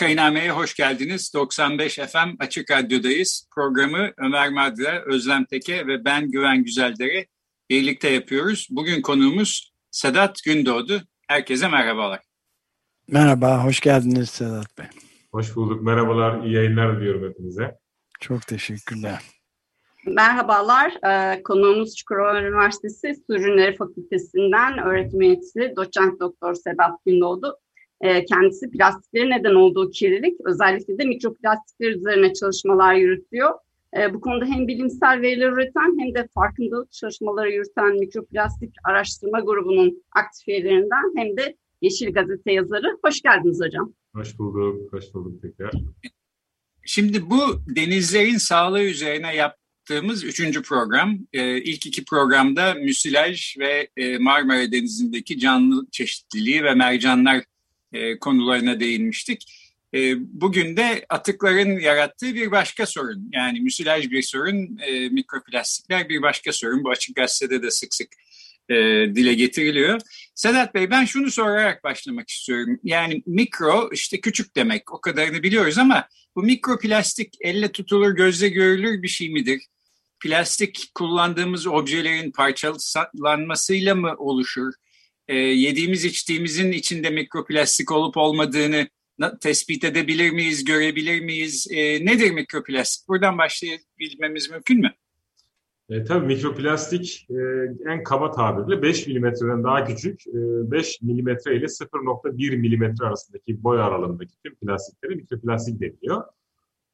Vakainame'ye hoş geldiniz. 95 FM Açık Radyo'dayız. Programı Ömer Madra, Özlem Teke ve ben Güven Güzeldere birlikte yapıyoruz. Bugün konuğumuz Sedat Gündoğdu. Herkese merhabalar. Merhaba, hoş geldiniz Sedat Bey. Hoş bulduk, merhabalar, iyi yayınlar diliyorum hepinize. Çok teşekkürler. Merhabalar, ee, konuğumuz Çukurova Üniversitesi Su Ürünleri Fakültesinden öğretim üyesi doçent doktor Sedat Gündoğdu. Ee, kendisi plastiklerin neden olduğu kirlilik, özellikle de mikroplastikler üzerine çalışmalar yürütüyor. Ee, bu konuda hem bilimsel veriler üreten hem de farkındalık çalışmaları yürüten mikroplastik araştırma grubunun aktif üyelerinden hem de Yeşil Gazete yazarı. Hoş geldiniz hocam. Hoş bulduk, hoş bulduk tekrar. Şimdi bu denizlerin sağlığı üzerine yaptığımız üçüncü program. Ee, ilk iki programda müsilaj ve e, Marmara Denizi'ndeki canlı çeşitliliği ve mercanlar e, konularına değinmiştik. E, bugün de atıkların yarattığı bir başka sorun. Yani müsilaj bir sorun, e, mikroplastikler bir başka sorun. Bu açık gazetede de sık sık e, dile getiriliyor. Sedat Bey ben şunu sorarak başlamak istiyorum. Yani mikro işte küçük demek o kadarını biliyoruz ama bu mikroplastik elle tutulur gözle görülür bir şey midir? Plastik kullandığımız objelerin parçalanmasıyla mı oluşur? E, yediğimiz içtiğimizin içinde mikroplastik olup olmadığını tespit edebilir miyiz, görebilir miyiz? E, nedir mikroplastik? Buradan başlayabilmemiz mümkün mü? E, tabii mikroplastik e, en kaba tabirle 5 milimetreden daha küçük, e, 5 milimetre ile 0.1 milimetre arasındaki boy aralığındaki tüm plastiklere mikroplastik deniliyor.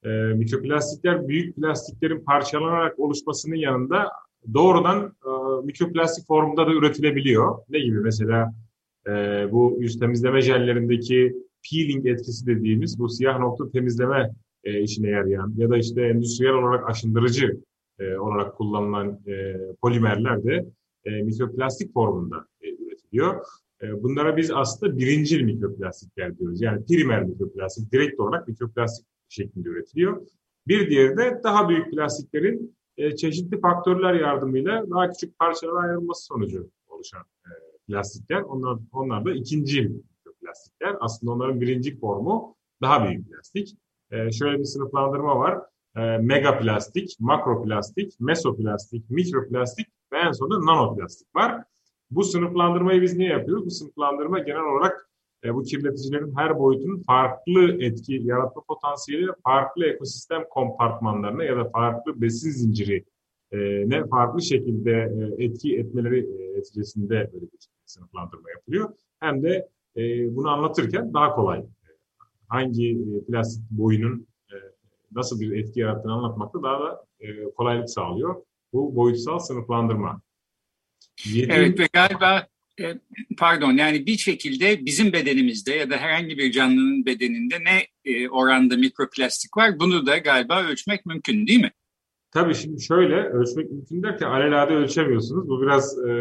E, mikroplastikler büyük plastiklerin parçalanarak oluşmasının yanında doğrudan e, mikroplastik formunda da üretilebiliyor. Ne gibi mesela e, bu yüz temizleme jellerindeki peeling etkisi dediğimiz bu siyah nokta temizleme e, işine yarayan ya da işte endüstriyel olarak aşındırıcı e, olarak kullanılan e, polimerler de e, mikroplastik formunda e, üretiliyor. E, bunlara biz aslında birincil mikroplastikler diyoruz. Yani primer mikroplastik direkt olarak mikroplastik şeklinde üretiliyor. Bir diğeri de daha büyük plastiklerin e, çeşitli faktörler yardımıyla daha küçük parçalara ayrılması sonucu oluşan e, plastikler. Onlar, onlar da ikinci plastikler. Aslında onların birinci formu daha büyük plastik. E, şöyle bir sınıflandırma var. E, megaplastik, makroplastik, mesoplastik, mikroplastik ve en sonunda nanoplastik var. Bu sınıflandırmayı biz niye yapıyoruz? Bu sınıflandırma genel olarak e, bu kirleticilerin her boyutunun farklı etki yaratma potansiyeli farklı ekosistem kompartmanlarına ya da farklı besin zinciri e, ne farklı şekilde e, etki etmeleri e, neticesinde böyle bir sınıflandırma yapılıyor. Hem de e, bunu anlatırken daha kolay. E, hangi e, plastik boyunun e, nasıl bir etki yarattığını anlatmakta daha da e, kolaylık sağlıyor. Bu boyutsal sınıflandırma. Yedi... Evet ve galiba pardon yani bir şekilde bizim bedenimizde ya da herhangi bir canlının bedeninde ne e, oranda mikroplastik var bunu da galiba ölçmek mümkün değil mi? Tabii şimdi şöyle ölçmek mümkün derken alelade ölçemiyorsunuz. Bu biraz e,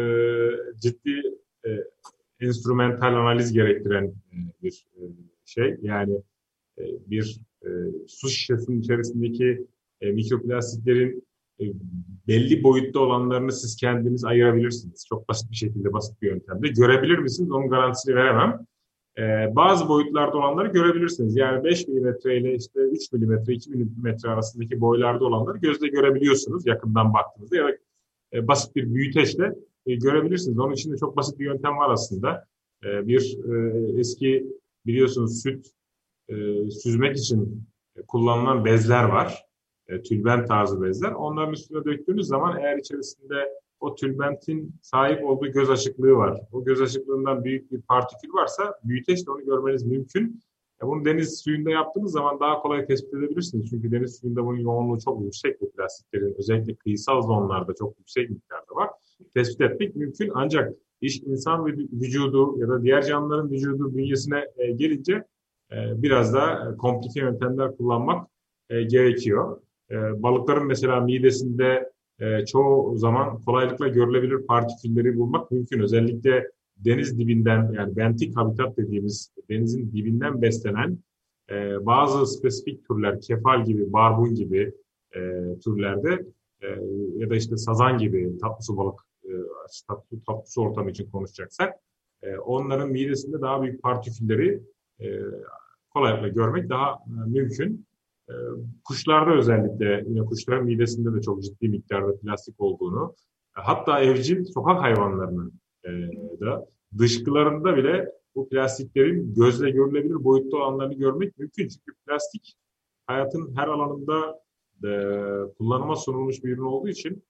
ciddi e, enstrümantal analiz gerektiren e, bir e, şey. Yani e, bir e, su şişesinin içerisindeki e, mikroplastiklerin e, belli boyutta olanlarını siz kendiniz ayırabilirsiniz. Çok basit bir şekilde, basit bir yöntemde. Görebilir misiniz? Onun garantisini veremem. Ee, bazı boyutlarda olanları görebilirsiniz. Yani 5 mm ile işte 3 mm, 2 mm arasındaki boylarda olanları gözle görebiliyorsunuz yakından baktığınızda ya da e, basit bir büyüteçle e, görebilirsiniz. Onun için de çok basit bir yöntem var aslında. E, bir e, eski biliyorsunuz süt e, süzmek için kullanılan bezler var e, tülbent tarzı bezler. Onların üstüne döktüğünüz zaman eğer içerisinde o tülbentin sahip olduğu göz açıklığı var. O göz açıklığından büyük bir partikül varsa büyüteçle onu görmeniz mümkün. E, bunu deniz suyunda yaptığınız zaman daha kolay tespit edebilirsiniz. Çünkü deniz suyunda bunun yoğunluğu çok yüksek bu plastiklerin. Özellikle kıyısal zonlarda çok yüksek miktarda var. tespit etmek mümkün. Ancak iş insan vücudu ya da diğer canlıların vücudu bünyesine e, gelince e, biraz daha komplike yöntemler kullanmak gerekiyor. E, balıkların mesela midesinde e, çoğu zaman kolaylıkla görülebilir partikülleri bulmak mümkün. Özellikle deniz dibinden yani bentik habitat dediğimiz denizin dibinden beslenen e, bazı spesifik türler, kefal gibi, barbun gibi e, türlerde e, ya da işte sazan gibi tatlı su balık, e, tatlı, tatlı su ortamı için konuşacaksak e, onların midesinde daha büyük partikülleri e, kolaylıkla görmek daha e, mümkün. E, kuşlarda özellikle yine kuşların midesinde de çok ciddi miktarda plastik olduğunu, hatta evcil sokak hayvanlarının e, da dışkılarında bile bu plastiklerin gözle görülebilir boyutta olanlarını görmek mümkün. Çünkü plastik hayatın her alanında e, kullanıma sunulmuş bir ürün olduğu için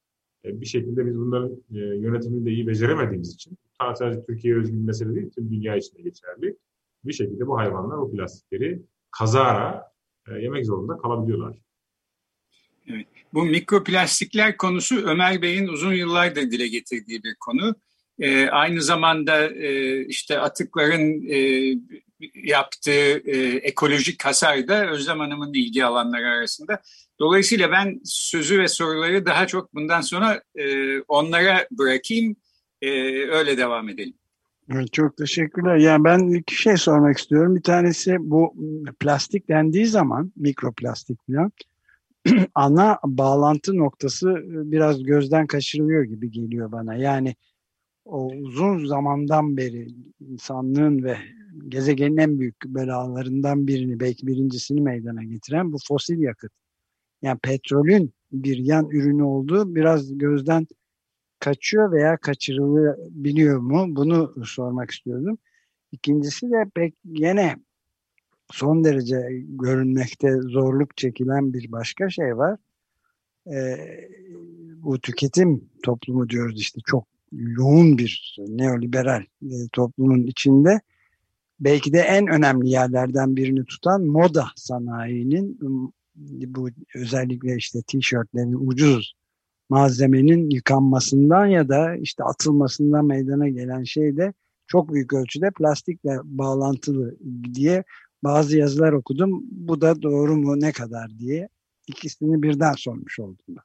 e, bir şekilde biz bunların yönetimini de iyi beceremediğimiz için sadece Türkiye'ye özgü bir mesele değil, tüm dünya içinde geçerli. Bir şekilde bu hayvanlar o plastikleri kazara yemek zorunda kalabiliyorlar. Evet. Bu mikroplastikler konusu Ömer Bey'in uzun yıllardır dile getirdiği bir konu. E, aynı zamanda e, işte atıkların e, yaptığı e, ekolojik hasar da Özlem Hanım'ın ilgi alanları arasında. Dolayısıyla ben sözü ve soruları daha çok bundan sonra e, onlara bırakayım, e, öyle devam edelim. Çok teşekkürler. Yani ben iki şey sormak istiyorum. Bir tanesi bu plastik dendiği zaman mikroplastik falan ana bağlantı noktası biraz gözden kaçırılıyor gibi geliyor bana. Yani o uzun zamandan beri insanlığın ve gezegenin en büyük belalarından birini belki birincisini meydana getiren bu fosil yakıt. Yani petrolün bir yan ürünü olduğu biraz gözden kaçıyor veya kaçırılabiliyor mu? Bunu sormak istiyordum. İkincisi de pek yine son derece görünmekte zorluk çekilen bir başka şey var. Ee, bu tüketim toplumu diyoruz işte çok yoğun bir neoliberal e, toplumun içinde belki de en önemli yerlerden birini tutan moda sanayinin bu özellikle işte tişörtlerin ucuz malzemenin yıkanmasından ya da işte atılmasından meydana gelen şey de çok büyük ölçüde plastikle bağlantılı diye bazı yazılar okudum. Bu da doğru mu ne kadar diye ikisini birden sormuş oldum ben.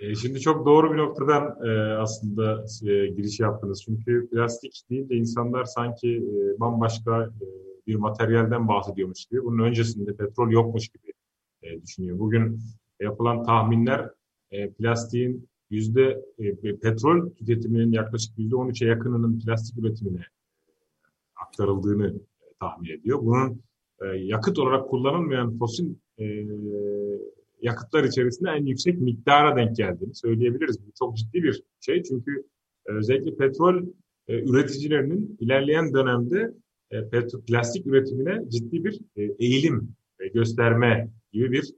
E, şimdi çok doğru bir noktadan e, aslında e, giriş yaptınız. Çünkü plastik deyince insanlar sanki bambaşka bir materyalden bahsediyormuş gibi. Bunun öncesinde petrol yokmuş gibi düşünüyor. Bugün yapılan tahminler e, plastiğin yüzde e, petrol tüketiminin yaklaşık yüzde on üçe yakınının plastik üretimine aktarıldığını e, tahmin ediyor. Bunun e, yakıt olarak kullanılmayan fosil yakıtlar içerisinde en yüksek miktara denk geldiğini söyleyebiliriz. Bu çok ciddi bir şey çünkü özellikle petrol üreticilerinin ilerleyen dönemde e, plastik üretimine ciddi bir eğilim gösterme gibi bir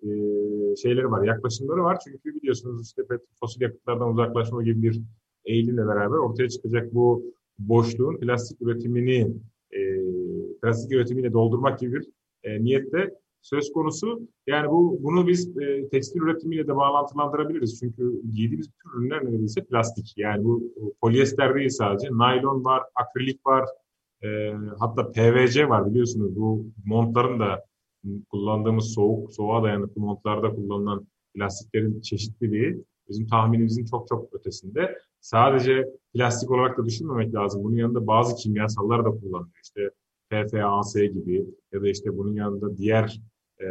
şeyleri var, yaklaşımları var. Çünkü biliyorsunuz işte fosil yakıtlardan uzaklaşma gibi bir eğilimle beraber ortaya çıkacak bu boşluğun plastik üretimini e, plastik üretimiyle doldurmak gibi bir e, niyette söz konusu. Yani bu bunu biz e, tekstil üretimiyle de bağlantılandırabiliriz. Çünkü giydiğimiz bütün ürünler neredeyse plastik. Yani bu polyester değil sadece. Naylon var, akrilik var, e, hatta PVC var biliyorsunuz. Bu montların da kullandığımız soğuk, soğuğa dayanıklı montlarda kullanılan plastiklerin çeşitliliği bizim tahminimizin çok çok ötesinde. Sadece plastik olarak da düşünmemek lazım. Bunun yanında bazı kimyasallar da kullanılıyor. İşte PFAS gibi ya da işte bunun yanında diğer e,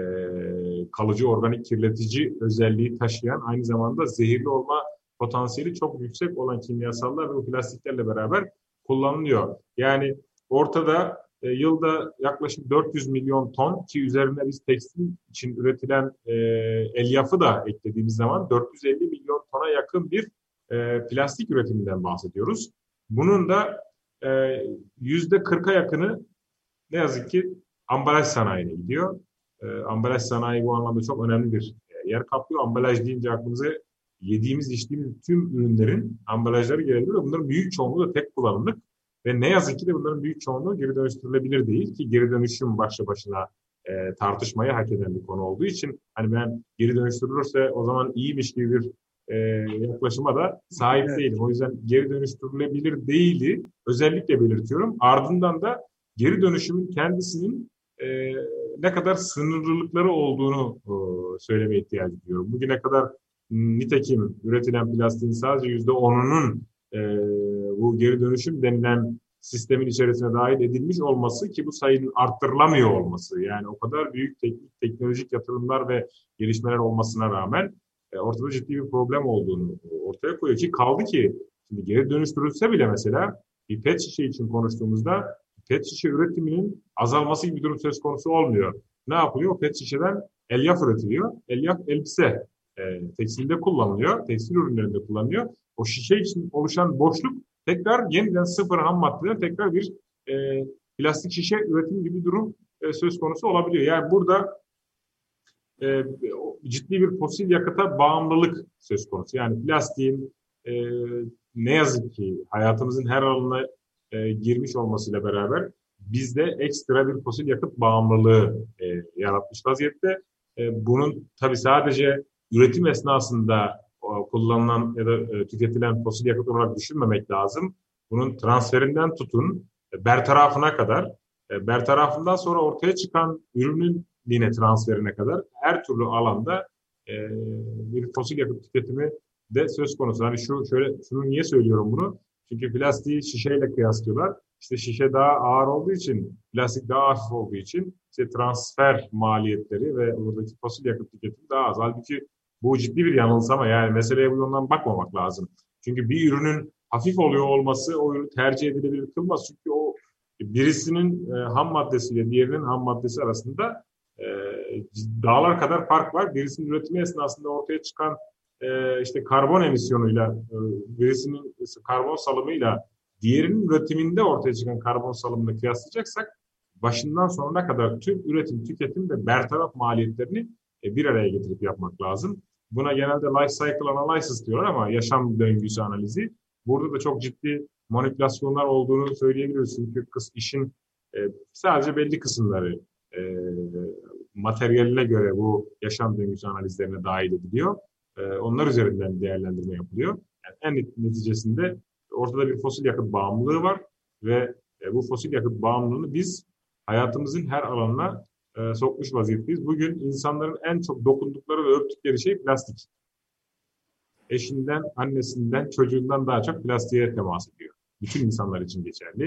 kalıcı organik kirletici özelliği taşıyan aynı zamanda zehirli olma potansiyeli çok yüksek olan kimyasallar ve bu plastiklerle beraber kullanılıyor. Yani ortada e, yılda yaklaşık 400 milyon ton ki üzerine biz tekstil için üretilen e, elyafı da eklediğimiz zaman 450 milyon tona yakın bir e, plastik üretiminden bahsediyoruz. Bunun da e, yüzde 40'a yakını ne yazık ki ambalaj sanayine gidiyor. E, ambalaj sanayi bu anlamda çok önemli bir e, yer kaplıyor. Ambalaj deyince aklımıza yediğimiz, içtiğimiz tüm ürünlerin ambalajları gelebilir. Bunların büyük çoğunluğu da tek kullanımlık ve ne yazık ki de bunların büyük çoğunluğu geri dönüştürülebilir değil ki geri dönüşüm başlı başına e, tartışmayı hak eden bir konu olduğu için hani ben geri dönüştürülürse o zaman iyiymiş gibi bir e, yaklaşıma da sahip evet. değilim. O yüzden geri dönüştürülebilir değili özellikle belirtiyorum. Ardından da geri dönüşümün kendisinin e, ne kadar sınırlılıkları olduğunu e, söylemeye ihtiyacı duyuyorum. Bugüne kadar nitekim üretilen plastiğin sadece yüzde onunun e, bu geri dönüşüm denilen sistemin içerisine dahil edilmiş olması ki bu sayının arttırılamıyor olması yani o kadar büyük teknik, teknolojik yatırımlar ve gelişmeler olmasına rağmen e, ortada ciddi bir problem olduğunu ortaya koyuyor ki kaldı ki şimdi geri dönüştürülse bile mesela bir pet şişe için konuştuğumuzda pet şişe üretiminin azalması gibi bir durum söz konusu olmuyor. Ne yapılıyor? Pet şişeden elyaf üretiliyor. Elyaf elbise e, tekstilde kullanılıyor. Tekstil ürünlerinde kullanılıyor. O şişe için oluşan boşluk tekrar yeniden sıfır ham maddeden tekrar bir e, plastik şişe üretim gibi durum e, söz konusu olabiliyor. Yani burada e, ciddi bir fosil yakıta bağımlılık söz konusu. Yani plastiğin e, ne yazık ki hayatımızın her alanına e, girmiş olmasıyla beraber bizde ekstra bir fosil yakıt bağımlılığı e, yaratmış vaziyette. E, bunun tabi sadece üretim esnasında kullanılan ya da e, tüketilen fosil yakıt olarak düşünmemek lazım. Bunun transferinden tutun e, bertarafına kadar, e, bertarafından sonra ortaya çıkan ürünün yine transferine kadar her türlü alanda e, bir fosil yakıt tüketimi de söz konusu. Hani şu şöyle şunu niye söylüyorum bunu? Çünkü plastiği şişeyle kıyaslıyorlar. İşte şişe daha ağır olduğu için, plastik daha hafif olduğu için işte transfer maliyetleri ve oradaki fosil yakıt tüketimi daha az. Halbuki bu ciddi bir yanılsama yani meseleye bu yönden bakmamak lazım. Çünkü bir ürünün hafif oluyor olması o ürünü tercih edilebilir kılmaz. Çünkü o birisinin e, ham maddesiyle diğerinin ham maddesi arasında e, dağlar kadar fark var. Birisinin üretimi esnasında ortaya çıkan e, işte karbon emisyonuyla e, birisinin karbon salımıyla diğerinin üretiminde ortaya çıkan karbon salımını kıyaslayacaksak başından sonuna kadar tüm üretim, tüketim ve bertaraf maliyetlerini e, bir araya getirip yapmak lazım. Buna genelde life cycle analysis diyorlar ama yaşam döngüsü analizi. Burada da çok ciddi manipülasyonlar olduğunu söyleyebiliriz. Çünkü kız işin e, sadece belli kısımları e, materyaline göre bu yaşam döngüsü analizlerine dahil ediliyor. E, onlar üzerinden değerlendirme yapılıyor. Yani en neticesinde ortada bir fosil yakıt bağımlılığı var ve bu fosil yakıt bağımlılığını biz hayatımızın her alanına e, sokmuş vaziyetteyiz. Bugün insanların en çok dokundukları ve öptükleri şey plastik. Eşinden, annesinden, çocuğundan daha çok plastiğe temas ediyor. Bütün insanlar için geçerli.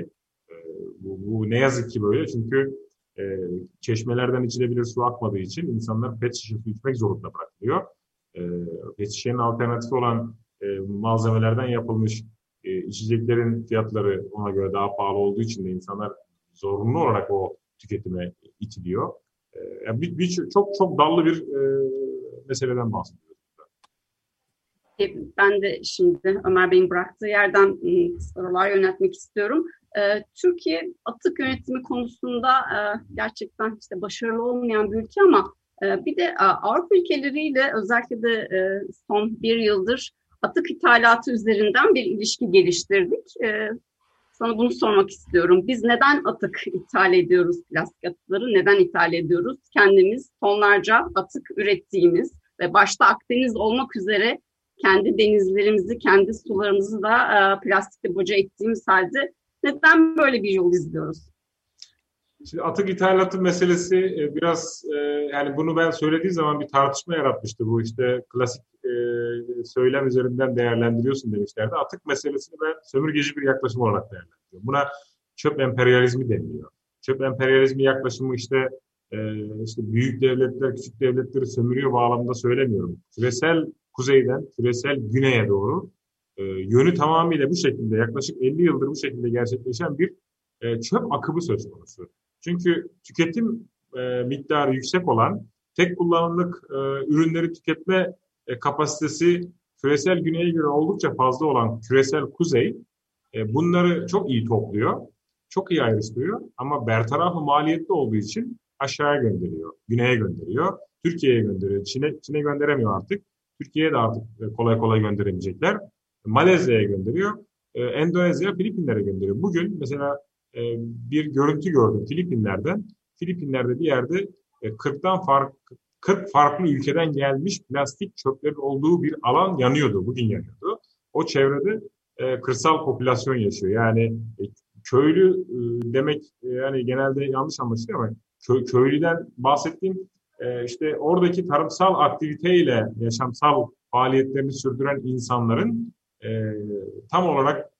E, bu, bu ne yazık ki böyle çünkü e, çeşmelerden içilebilir su akmadığı için insanlar pet şişe su içmek zorunda bırakılıyor. E, pet şişenin alternatifi olan e, malzemelerden yapılmış e, içeceklerin fiyatları ona göre daha pahalı olduğu için de insanlar zorunlu olarak o tüketime itiliyor. E, yani bir, bir, çok çok dallı bir e, meseleden bahsediyoruz. E, ben de şimdi Ömer Bey'in bıraktığı yerden ıı, sorular yönetmek istiyorum. E, Türkiye atık yönetimi konusunda gerçekten işte başarılı olmayan bir ülke ama bir de Avrupa ülkeleriyle özellikle de son bir yıldır atık ithalatı üzerinden bir ilişki geliştirdik. Sana bunu sormak istiyorum. Biz neden atık ithal ediyoruz plastik atıkları? Neden ithal ediyoruz? Kendimiz tonlarca atık ürettiğimiz ve başta Akdeniz olmak üzere kendi denizlerimizi, kendi sularımızı da plastikle boca ettiğimiz halde neden böyle bir yol izliyoruz? Şimdi atık ithalatı meselesi e, biraz e, yani bunu ben söylediği zaman bir tartışma yaratmıştı bu işte klasik e, söylem üzerinden değerlendiriyorsun demişlerdi. Atık meselesini ben sömürgeci bir yaklaşım olarak değerlendiriyorum. Buna çöp emperyalizmi deniliyor. Çöp emperyalizmi yaklaşımı işte işte büyük devletler küçük devletleri sömürüyor bağlamında söylemiyorum. Küresel kuzeyden küresel güneye doğru yönü tamamıyla bu şekilde yaklaşık 50 yıldır bu şekilde gerçekleşen bir çöp akımı söz konusu. Çünkü tüketim e, miktarı yüksek olan, tek kullanımlık e, ürünleri tüketme e, kapasitesi küresel güneye göre oldukça fazla olan küresel kuzey e, bunları çok iyi topluyor, çok iyi ayrıştırıyor ama bertarafı maliyetli olduğu için aşağıya gönderiyor, güneye gönderiyor, Türkiye'ye gönderiyor, Çin'e Çin'e gönderemiyor artık. Türkiye'ye de artık e, kolay kolay gönderemeyecekler. Malezya'ya gönderiyor, e, Endonezya, Filipinlere gönderiyor. Bugün mesela e, bir görüntü gördüm Filipinler'den. Filipinler'de bir yerde 40'tan e, fark 40 farklı ülkeden gelmiş plastik çöplerin olduğu bir alan yanıyordu. Bugün yanıyordu. O çevrede e, kırsal popülasyon yaşıyor. Yani e, köylü demek yani genelde yanlış anlaşılıyor ama kö, köylüden bahsettiğim işte oradaki tarımsal aktiviteyle yaşamsal faaliyetlerini sürdüren insanların tam olarak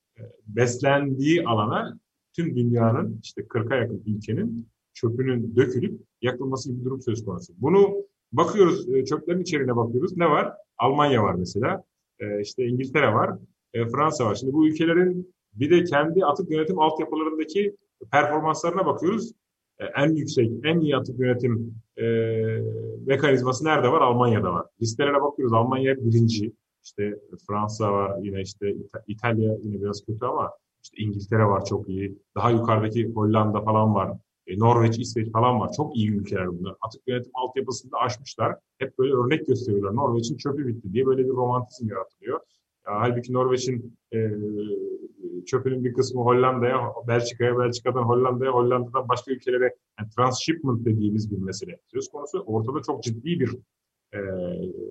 beslendiği alana tüm dünyanın işte 40'a yakın ülkenin çöpünün dökülüp yakılması gibi bir durum söz konusu. Bunu bakıyoruz, e, çöplerin içeriğine bakıyoruz. Ne var? Almanya var mesela, e, işte İngiltere var, e, Fransa var. Şimdi bu ülkelerin bir de kendi atık yönetim altyapılarındaki performanslarına bakıyoruz. En yüksek, en iyi atık yönetim mekanizması nerede var? Almanya'da var. Listelere bakıyoruz. Almanya birinci. İşte Fransa var yine işte İtalya yine biraz kötü ama işte İngiltere var çok iyi. Daha yukarıdaki Hollanda falan var. E, Norveç, İsveç falan var. Çok iyi ülkeler bunlar. Atık yönetim altyapısını aşmışlar. Hep böyle örnek gösteriyorlar. Norveç'in çöpü bitti diye böyle bir romantizm yaratılıyor. Ya, halbuki Norveç'in e, çöpünün bir kısmı Hollanda'ya, Belçika'ya, Belçika'dan Hollanda'ya, Hollanda'dan başka ülkelere yani transshipment dediğimiz bir mesele söz konusu. Ortada çok ciddi bir e,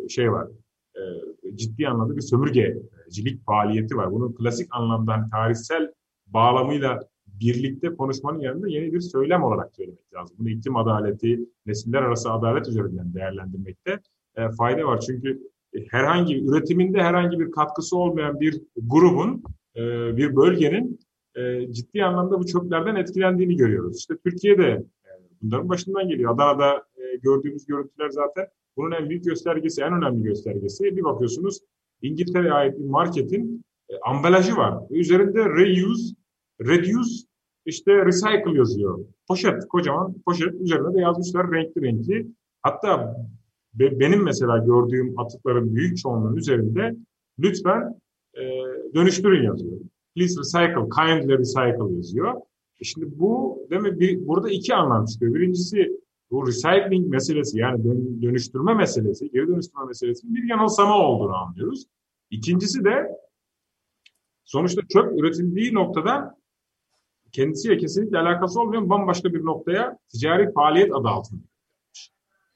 şey var. E, ciddi anlamda bir sömürgecilik faaliyeti var. Bunun klasik anlamda hani tarihsel bağlamıyla birlikte konuşmanın yanında yeni bir söylem olarak söylemek lazım. Bunu iklim adaleti, nesiller arası adalet üzerinden değerlendirmekte e, fayda var. Çünkü herhangi üretiminde herhangi bir katkısı olmayan bir grubun, e, bir bölgenin e, ciddi anlamda bu çöplerden etkilendiğini görüyoruz. İşte Türkiye'de e, bunların başından geliyor. Adana'da e, gördüğümüz görüntüler zaten bunun en büyük göstergesi, en önemli göstergesi. Bir bakıyorsunuz İngiltere'ye ait bir marketin e, ambalajı var. Üzerinde reuse, reduce, işte recycle yazıyor. Poşet, kocaman poşet. Üzerine de yazmışlar renkli renkli. Hatta benim mesela gördüğüm atıkların büyük çoğunluğunun üzerinde lütfen e, dönüştürün yazıyor. Please recycle, kindly recycle yazıyor. E şimdi bu demek bir, burada iki anlam çıkıyor. Birincisi bu recycling meselesi yani dön, dönüştürme meselesi, geri dönüştürme meselesi bir yanılsama olduğunu anlıyoruz. İkincisi de sonuçta çöp üretildiği noktada kendisiyle kesinlikle alakası olmayan bambaşka bir noktaya ticari faaliyet adı altında.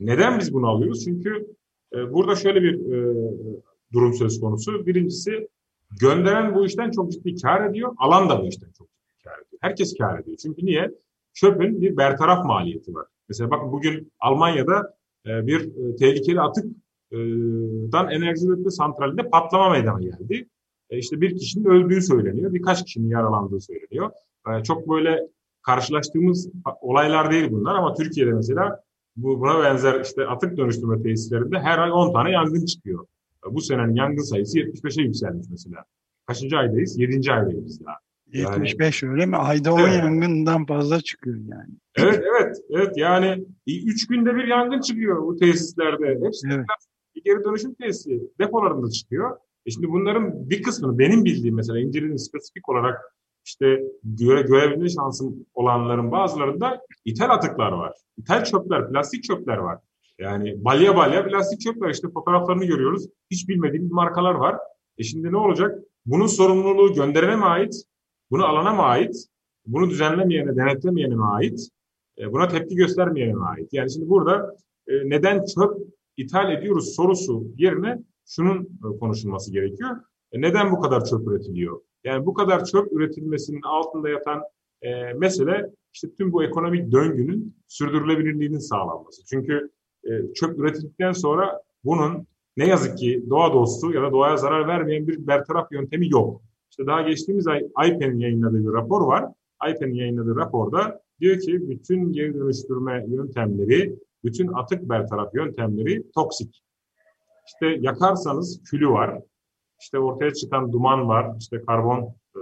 Neden biz bunu alıyoruz? Çünkü e, burada şöyle bir e, durum söz konusu. Birincisi gönderen bu işten çok ciddi kar ediyor. Alan da bu işten çok ciddi kar ediyor. Herkes kar ediyor. Çünkü niye? Çöpün bir bertaraf maliyeti var. Mesela bakın bugün Almanya'da e, bir e, tehlikeli atıktan enerji üretme santralinde patlama meydana geldi. E, işte bir kişinin öldüğü söyleniyor. Birkaç kişinin yaralandığı söyleniyor. E, çok böyle karşılaştığımız olaylar değil bunlar ama Türkiye'de mesela bu buna benzer işte atık dönüştürme tesislerinde her ay 10 tane yangın çıkıyor. Bu senenin yangın sayısı 75'e yükselmiş mesela. Kaçıncı aydayız? 7. aydayız daha. Yani, 75 öyle mi? Ayda 10 evet. yangından fazla çıkıyor yani. Evet evet evet yani 3 günde bir yangın çıkıyor bu tesislerde. Hepsi evet. bir geri dönüşüm tesisi depolarında çıkıyor. E şimdi bunların bir kısmını benim bildiğim mesela İncir'in spesifik olarak işte göre, görebilme şansım olanların bazılarında ithal atıklar var. İthal çöpler, plastik çöpler var. Yani balya balya plastik çöpler işte fotoğraflarını görüyoruz. Hiç bilmediğimiz markalar var. E şimdi ne olacak? Bunun sorumluluğu gönderene mi ait? Bunu alana mı ait? Bunu düzenlemeyene, denetlemeyene mi ait? E, buna tepki göstermeyene mi ait? Yani şimdi burada e, neden çöp ithal ediyoruz sorusu yerine şunun e, konuşulması gerekiyor. Neden bu kadar çöp üretiliyor? Yani bu kadar çöp üretilmesinin altında yatan e, mesele işte tüm bu ekonomik döngünün sürdürülebilirliğinin sağlanması. Çünkü e, çöp üretildikten sonra bunun ne yazık ki doğa dostu ya da doğaya zarar vermeyen bir bertaraf yöntemi yok. İşte daha geçtiğimiz ay IPEN'in yayınladığı bir rapor var. IPEN'in yayınladığı raporda diyor ki bütün geri dönüştürme yöntemleri, bütün atık bertaraf yöntemleri toksik. İşte yakarsanız külü var, işte ortaya çıkan duman var, işte karbon e,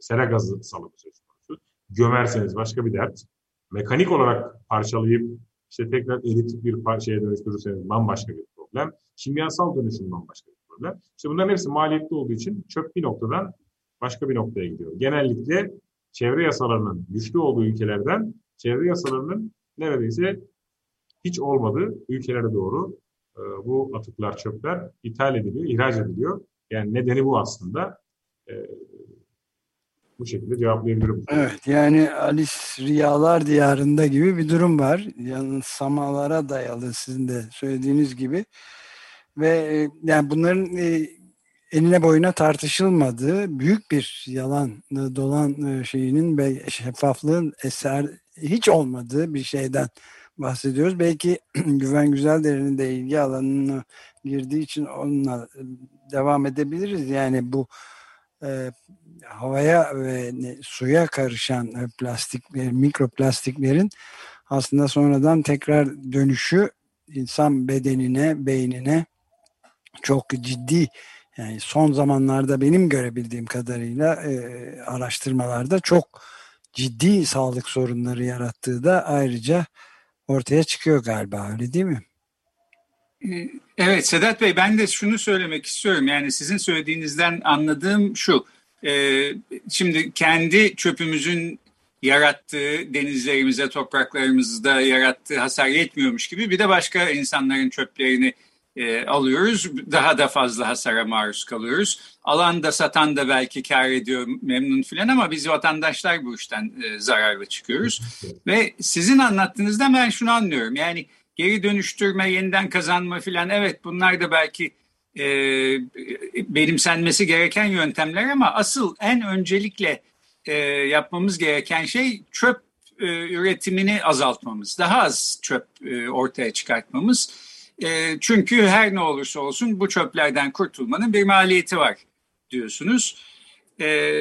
sera gazı salımı söz konusu. Gömerseniz başka bir dert. Mekanik olarak parçalayıp işte tekrar eritip bir şeye dönüştürürseniz bambaşka bir problem. Kimyasal dönüşüm bambaşka bir problem. İşte bunların hepsi maliyetli olduğu için çöp bir noktadan başka bir noktaya gidiyor. Genellikle çevre yasalarının güçlü olduğu ülkelerden çevre yasalarının neredeyse hiç olmadığı ülkelere doğru e, bu atıklar, çöpler ithal ediliyor, ihraç ediliyor. Yani nedeni bu aslında. Ee, bu şekilde cevaplayabilirim. Evet yani Alice Rüyalar Diyarında gibi bir durum var. Yanılsamalara dayalı sizin de söylediğiniz gibi. Ve e, yani bunların e, eline boyuna tartışılmadığı büyük bir yalan e, dolan şeyinin ve şeffaflığın eser hiç olmadığı bir şeyden bahsediyoruz. Belki Güven Güzeldere'nin de ilgi alanına girdiği için onunla devam edebiliriz. Yani bu e, havaya ve suya karışan e, plastikler, mikroplastiklerin aslında sonradan tekrar dönüşü insan bedenine, beynine çok ciddi yani son zamanlarda benim görebildiğim kadarıyla e, araştırmalarda çok ciddi sağlık sorunları yarattığı da ayrıca ortaya çıkıyor galiba öyle değil mi? Ee, evet Sedat Bey ben de şunu söylemek istiyorum. Yani sizin söylediğinizden anladığım şu. E, şimdi kendi çöpümüzün yarattığı denizlerimize, topraklarımızda yarattığı hasar yetmiyormuş gibi bir de başka insanların çöplerini e, alıyoruz. Daha da fazla hasara maruz kalıyoruz. Alan da satan da belki kar ediyor memnun filan ama biz vatandaşlar bu işten e, zararlı çıkıyoruz. Ve sizin anlattığınızda ben şunu anlıyorum. Yani geri dönüştürme, yeniden kazanma filan evet bunlar da belki e, benimsenmesi gereken yöntemler ama asıl en öncelikle e, yapmamız gereken şey çöp e, üretimini azaltmamız. Daha az çöp e, ortaya çıkartmamız. E, çünkü her ne olursa olsun bu çöplerden kurtulmanın bir maliyeti var diyorsunuz. E,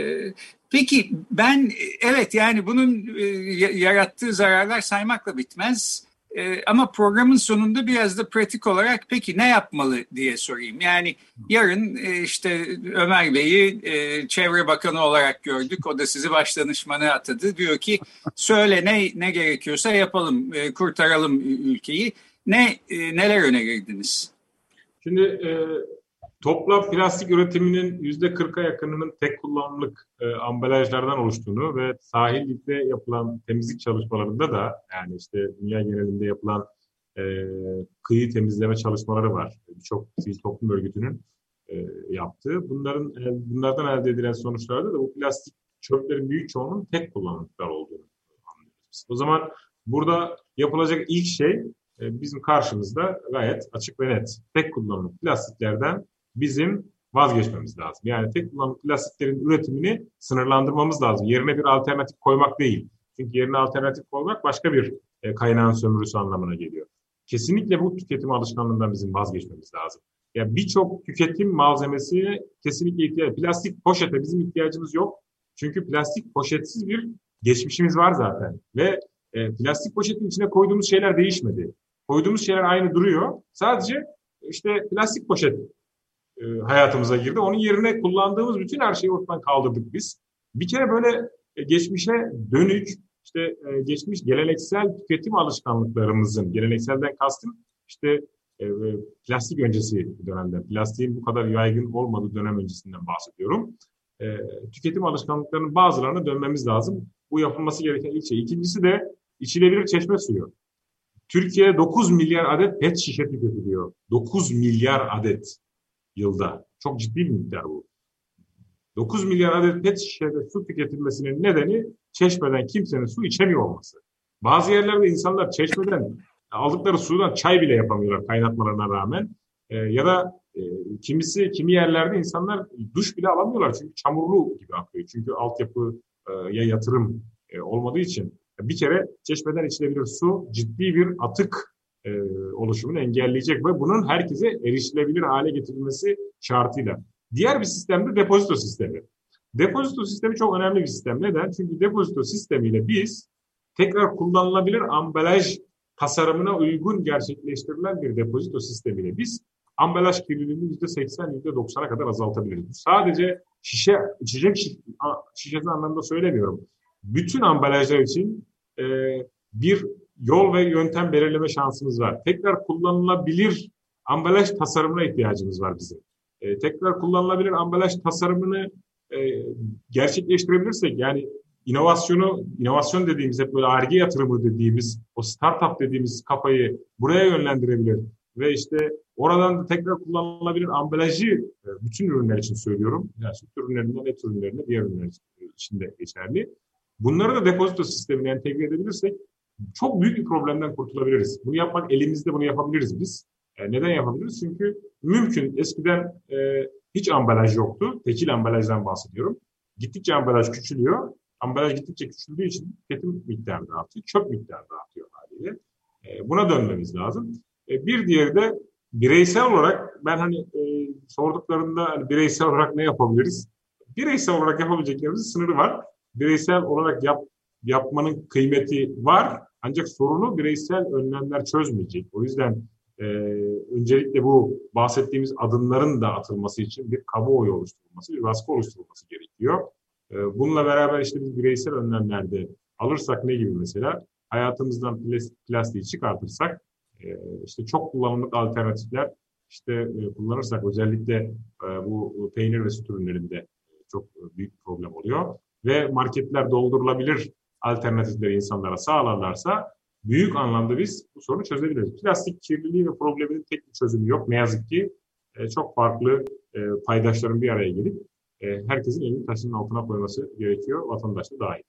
peki ben evet yani bunun e, yarattığı zararlar saymakla bitmez. E, ama programın sonunda biraz da pratik olarak peki ne yapmalı diye sorayım. Yani yarın e, işte Ömer Bey'i e, Çevre Bakanı olarak gördük. O da sizi başdanışmanı atadı. Diyor ki söyle ne ne gerekiyorsa yapalım, e, kurtaralım ülkeyi. Ne e, neler önerirdiniz? Şimdi e, toplam plastik üretiminin yüzde 40'a yakınının tek kullanımlık e, ambalajlardan oluştuğunu ve sahillikte yapılan temizlik çalışmalarında da yani işte dünya genelinde yapılan e, kıyı temizleme çalışmaları var. Birçok sivil toplum örgütünün e, yaptığı. Bunların bunlardan elde edilen sonuçlarda da bu plastik çöplerin büyük çoğunun tek kullanımlıklar olduğunu anlıyoruz. O zaman burada yapılacak ilk şey bizim karşımızda gayet açık ve net. Tek kullanımlık plastiklerden bizim vazgeçmemiz lazım. Yani tek kullanımlık plastiklerin üretimini sınırlandırmamız lazım. Yerine bir alternatif koymak değil. Çünkü yerine alternatif koymak başka bir e, kaynağın sömürüsü anlamına geliyor. Kesinlikle bu tüketim alışkanlığından bizim vazgeçmemiz lazım. Ya yani birçok tüketim malzemesi kesinlikle ihtiyaç. Plastik poşete bizim ihtiyacımız yok. Çünkü plastik poşetsiz bir geçmişimiz var zaten. Ve e, plastik poşetin içine koyduğumuz şeyler değişmedi. Koyduğumuz şeyler aynı duruyor. Sadece işte plastik poşet e, hayatımıza girdi. Onun yerine kullandığımız bütün her şeyi ortadan kaldırdık biz. Bir kere böyle e, geçmişe dönük, işte e, geçmiş geleneksel tüketim alışkanlıklarımızın, gelenekselden kastım işte e, plastik öncesi dönemden, plastiğin bu kadar yaygın olmadığı dönem öncesinden bahsediyorum. E, tüketim alışkanlıklarının bazılarına dönmemiz lazım. Bu yapılması gereken ilk şey. İkincisi de içilebilir çeşme suyu. Türkiye 9 milyar adet pet şişe tüketiliyor. 9 milyar adet yılda. Çok ciddi bir miktar bu. 9 milyar adet pet şişede su tüketilmesinin nedeni çeşmeden kimsenin su içemiyor olması. Bazı yerlerde insanlar çeşmeden aldıkları sudan çay bile yapamıyorlar kaynatmalarına rağmen. E, ya da e, kimisi kimi yerlerde insanlar duş bile alamıyorlar çünkü çamurlu gibi akıyor. Çünkü altyapı e, ya yatırım e, olmadığı için bir kere çeşmeden içilebilir su ciddi bir atık e, oluşumunu engelleyecek ve bunun herkese erişilebilir hale getirilmesi şartıyla. Diğer bir sistem de depozito sistemi. Depozito sistemi çok önemli bir sistem. Neden? Çünkü depozito sistemiyle biz tekrar kullanılabilir ambalaj tasarımına uygun gerçekleştirilen bir depozito sistemiyle biz ambalaj kirliliğini %80, %90'a kadar azaltabiliriz. Sadece şişe, içecek şişesi anlamında söylemiyorum bütün ambalajlar için e, bir yol ve yöntem belirleme şansımız var. Tekrar kullanılabilir ambalaj tasarımına ihtiyacımız var bizim. E, tekrar kullanılabilir ambalaj tasarımını e, gerçekleştirebilirsek yani inovasyonu, inovasyon dediğimiz hep böyle ARGE yatırımı dediğimiz o startup dediğimiz kafayı buraya yönlendirebilir ve işte oradan da tekrar kullanılabilir ambalajı e, bütün ürünler için söylüyorum. Yani süt ürünlerinden et ürünlerine diğer ürünler için de geçerli. Bunları da depozito sistemine entegre edebilirsek çok büyük bir problemden kurtulabiliriz. Bunu yapmak elimizde bunu yapabiliriz biz. E, neden yapabiliriz? Çünkü mümkün. Eskiden e, hiç ambalaj yoktu. Tekil ambalajdan bahsediyorum. Gittikçe ambalaj küçülüyor. Ambalaj gittikçe küçüldüğü için tüketim miktarı da artıyor. Çöp miktarı da artıyor haliyle. E, buna dönmemiz lazım. E, bir diğeri de bireysel olarak ben hani e, sorduklarında hani bireysel olarak ne yapabiliriz? Bireysel olarak yapabileceklerimizin sınırı var. Bireysel olarak yap, yapmanın kıymeti var. Ancak sorunu bireysel önlemler çözmeyecek. O yüzden e, öncelikle bu bahsettiğimiz adımların da atılması için bir kamuoyu oluşturulması, bir baskı oluşturulması gerekiyor. E, bununla beraber işte biz bireysel önlemlerde alırsak ne gibi mesela? Hayatımızdan plastiği çıkartırsak e, işte çok kullanımlık alternatifler işte e, kullanırsak özellikle e, bu peynir ve süt ürünlerinde çok büyük bir problem oluyor. Ve marketler doldurulabilir alternatifleri insanlara sağlarlarsa büyük anlamda biz bu sorunu çözebiliriz. Plastik kirliliği ve probleminin tek bir çözümü yok. Ne yazık ki e, çok farklı e, paydaşların bir araya gelip e, herkesin elini taşının altına koyması gerekiyor, vatandaş da dahil.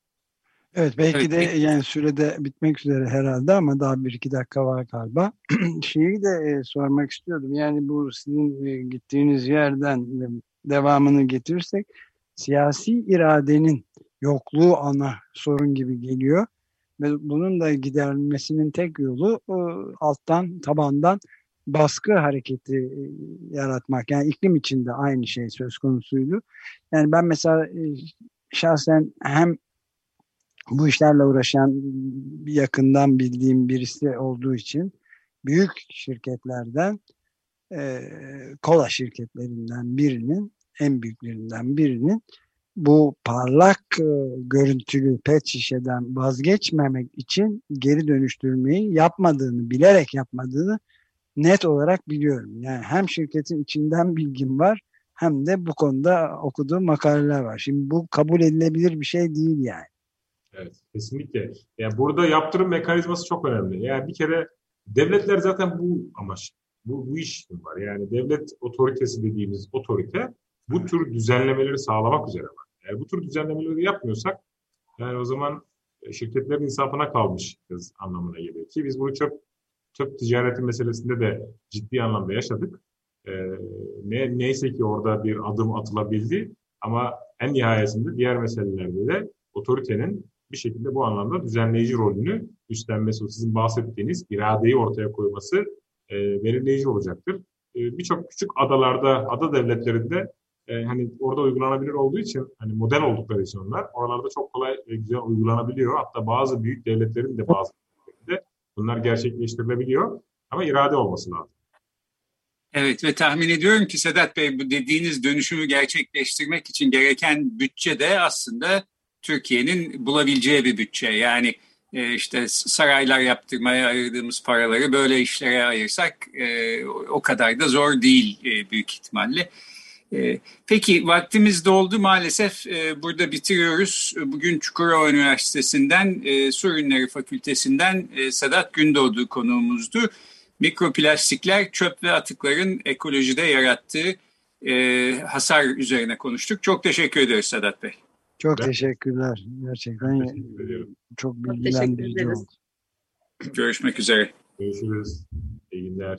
Evet belki evet. de yani sürede bitmek üzere herhalde ama daha bir iki dakika var galiba. Şeyi de e, sormak istiyordum. Yani bu sizin e, gittiğiniz yerden devamını getirirsek siyasi iradenin yokluğu ana sorun gibi geliyor. Ve bunun da giderilmesinin tek yolu e, alttan, tabandan baskı hareketi e, yaratmak. Yani iklim içinde aynı şey söz konusuydu. Yani ben mesela e, şahsen hem bu işlerle uğraşan yakından bildiğim birisi olduğu için büyük şirketlerden kola şirketlerinden birinin en büyüklerinden birinin bu parlak e, görüntülü pet şişeden vazgeçmemek için geri dönüştürmeyi yapmadığını, bilerek yapmadığını net olarak biliyorum. Yani hem şirketin içinden bilgim var hem de bu konuda okuduğum makaleler var. Şimdi bu kabul edilebilir bir şey değil yani. Evet, kesinlikle. Yani burada yaptırım mekanizması çok önemli. Yani bir kere devletler zaten bu amaç, bu, bu iş var. Yani devlet otoritesi dediğimiz otorite bu tür düzenlemeleri sağlamak üzere var. Eğer bu tür düzenlemeleri yapmıyorsak yani o zaman e, şirketlerin insafına kalmış anlamına geliyor ki biz bunu çöp çöp ticareti meselesinde de ciddi anlamda yaşadık. Ee, ne, neyse ki orada bir adım atılabildi ama en nihayetinde diğer meselelerde de otoritenin bir şekilde bu anlamda düzenleyici rolünü üstlenmesi, sizin bahsettiğiniz iradeyi ortaya koyması e, belirleyici olacaktır. E, Birçok küçük adalarda, ada devletlerinde e, hani orada uygulanabilir olduğu için hani model oldukları için onlar oralarda çok kolay ve güzel uygulanabiliyor. Hatta bazı büyük devletlerin de bazı de bunlar gerçekleştirilebiliyor ama irade olması lazım. Evet ve tahmin ediyorum ki Sedat Bey bu dediğiniz dönüşümü gerçekleştirmek için gereken bütçe de aslında Türkiye'nin bulabileceği bir bütçe. Yani e, işte saraylar yaptırmaya ayırdığımız paraları böyle işlere ayırsak e, o kadar da zor değil e, büyük ihtimalle. Ee, peki vaktimiz doldu maalesef e, burada bitiriyoruz. Bugün Çukurova Üniversitesi'nden e, Su Ürünleri Fakültesinden e, Sedat Gündoğdu konuğumuzdu. Mikroplastikler çöp ve atıkların ekolojide yarattığı hasar üzerine konuştuk. Çok teşekkür ederiz Sedat Bey. Çok teşekkürler. Gerçekten teşekkür çok bilgilendirici oldu. Görüşmek üzere. Görüşürüz. İyi günler.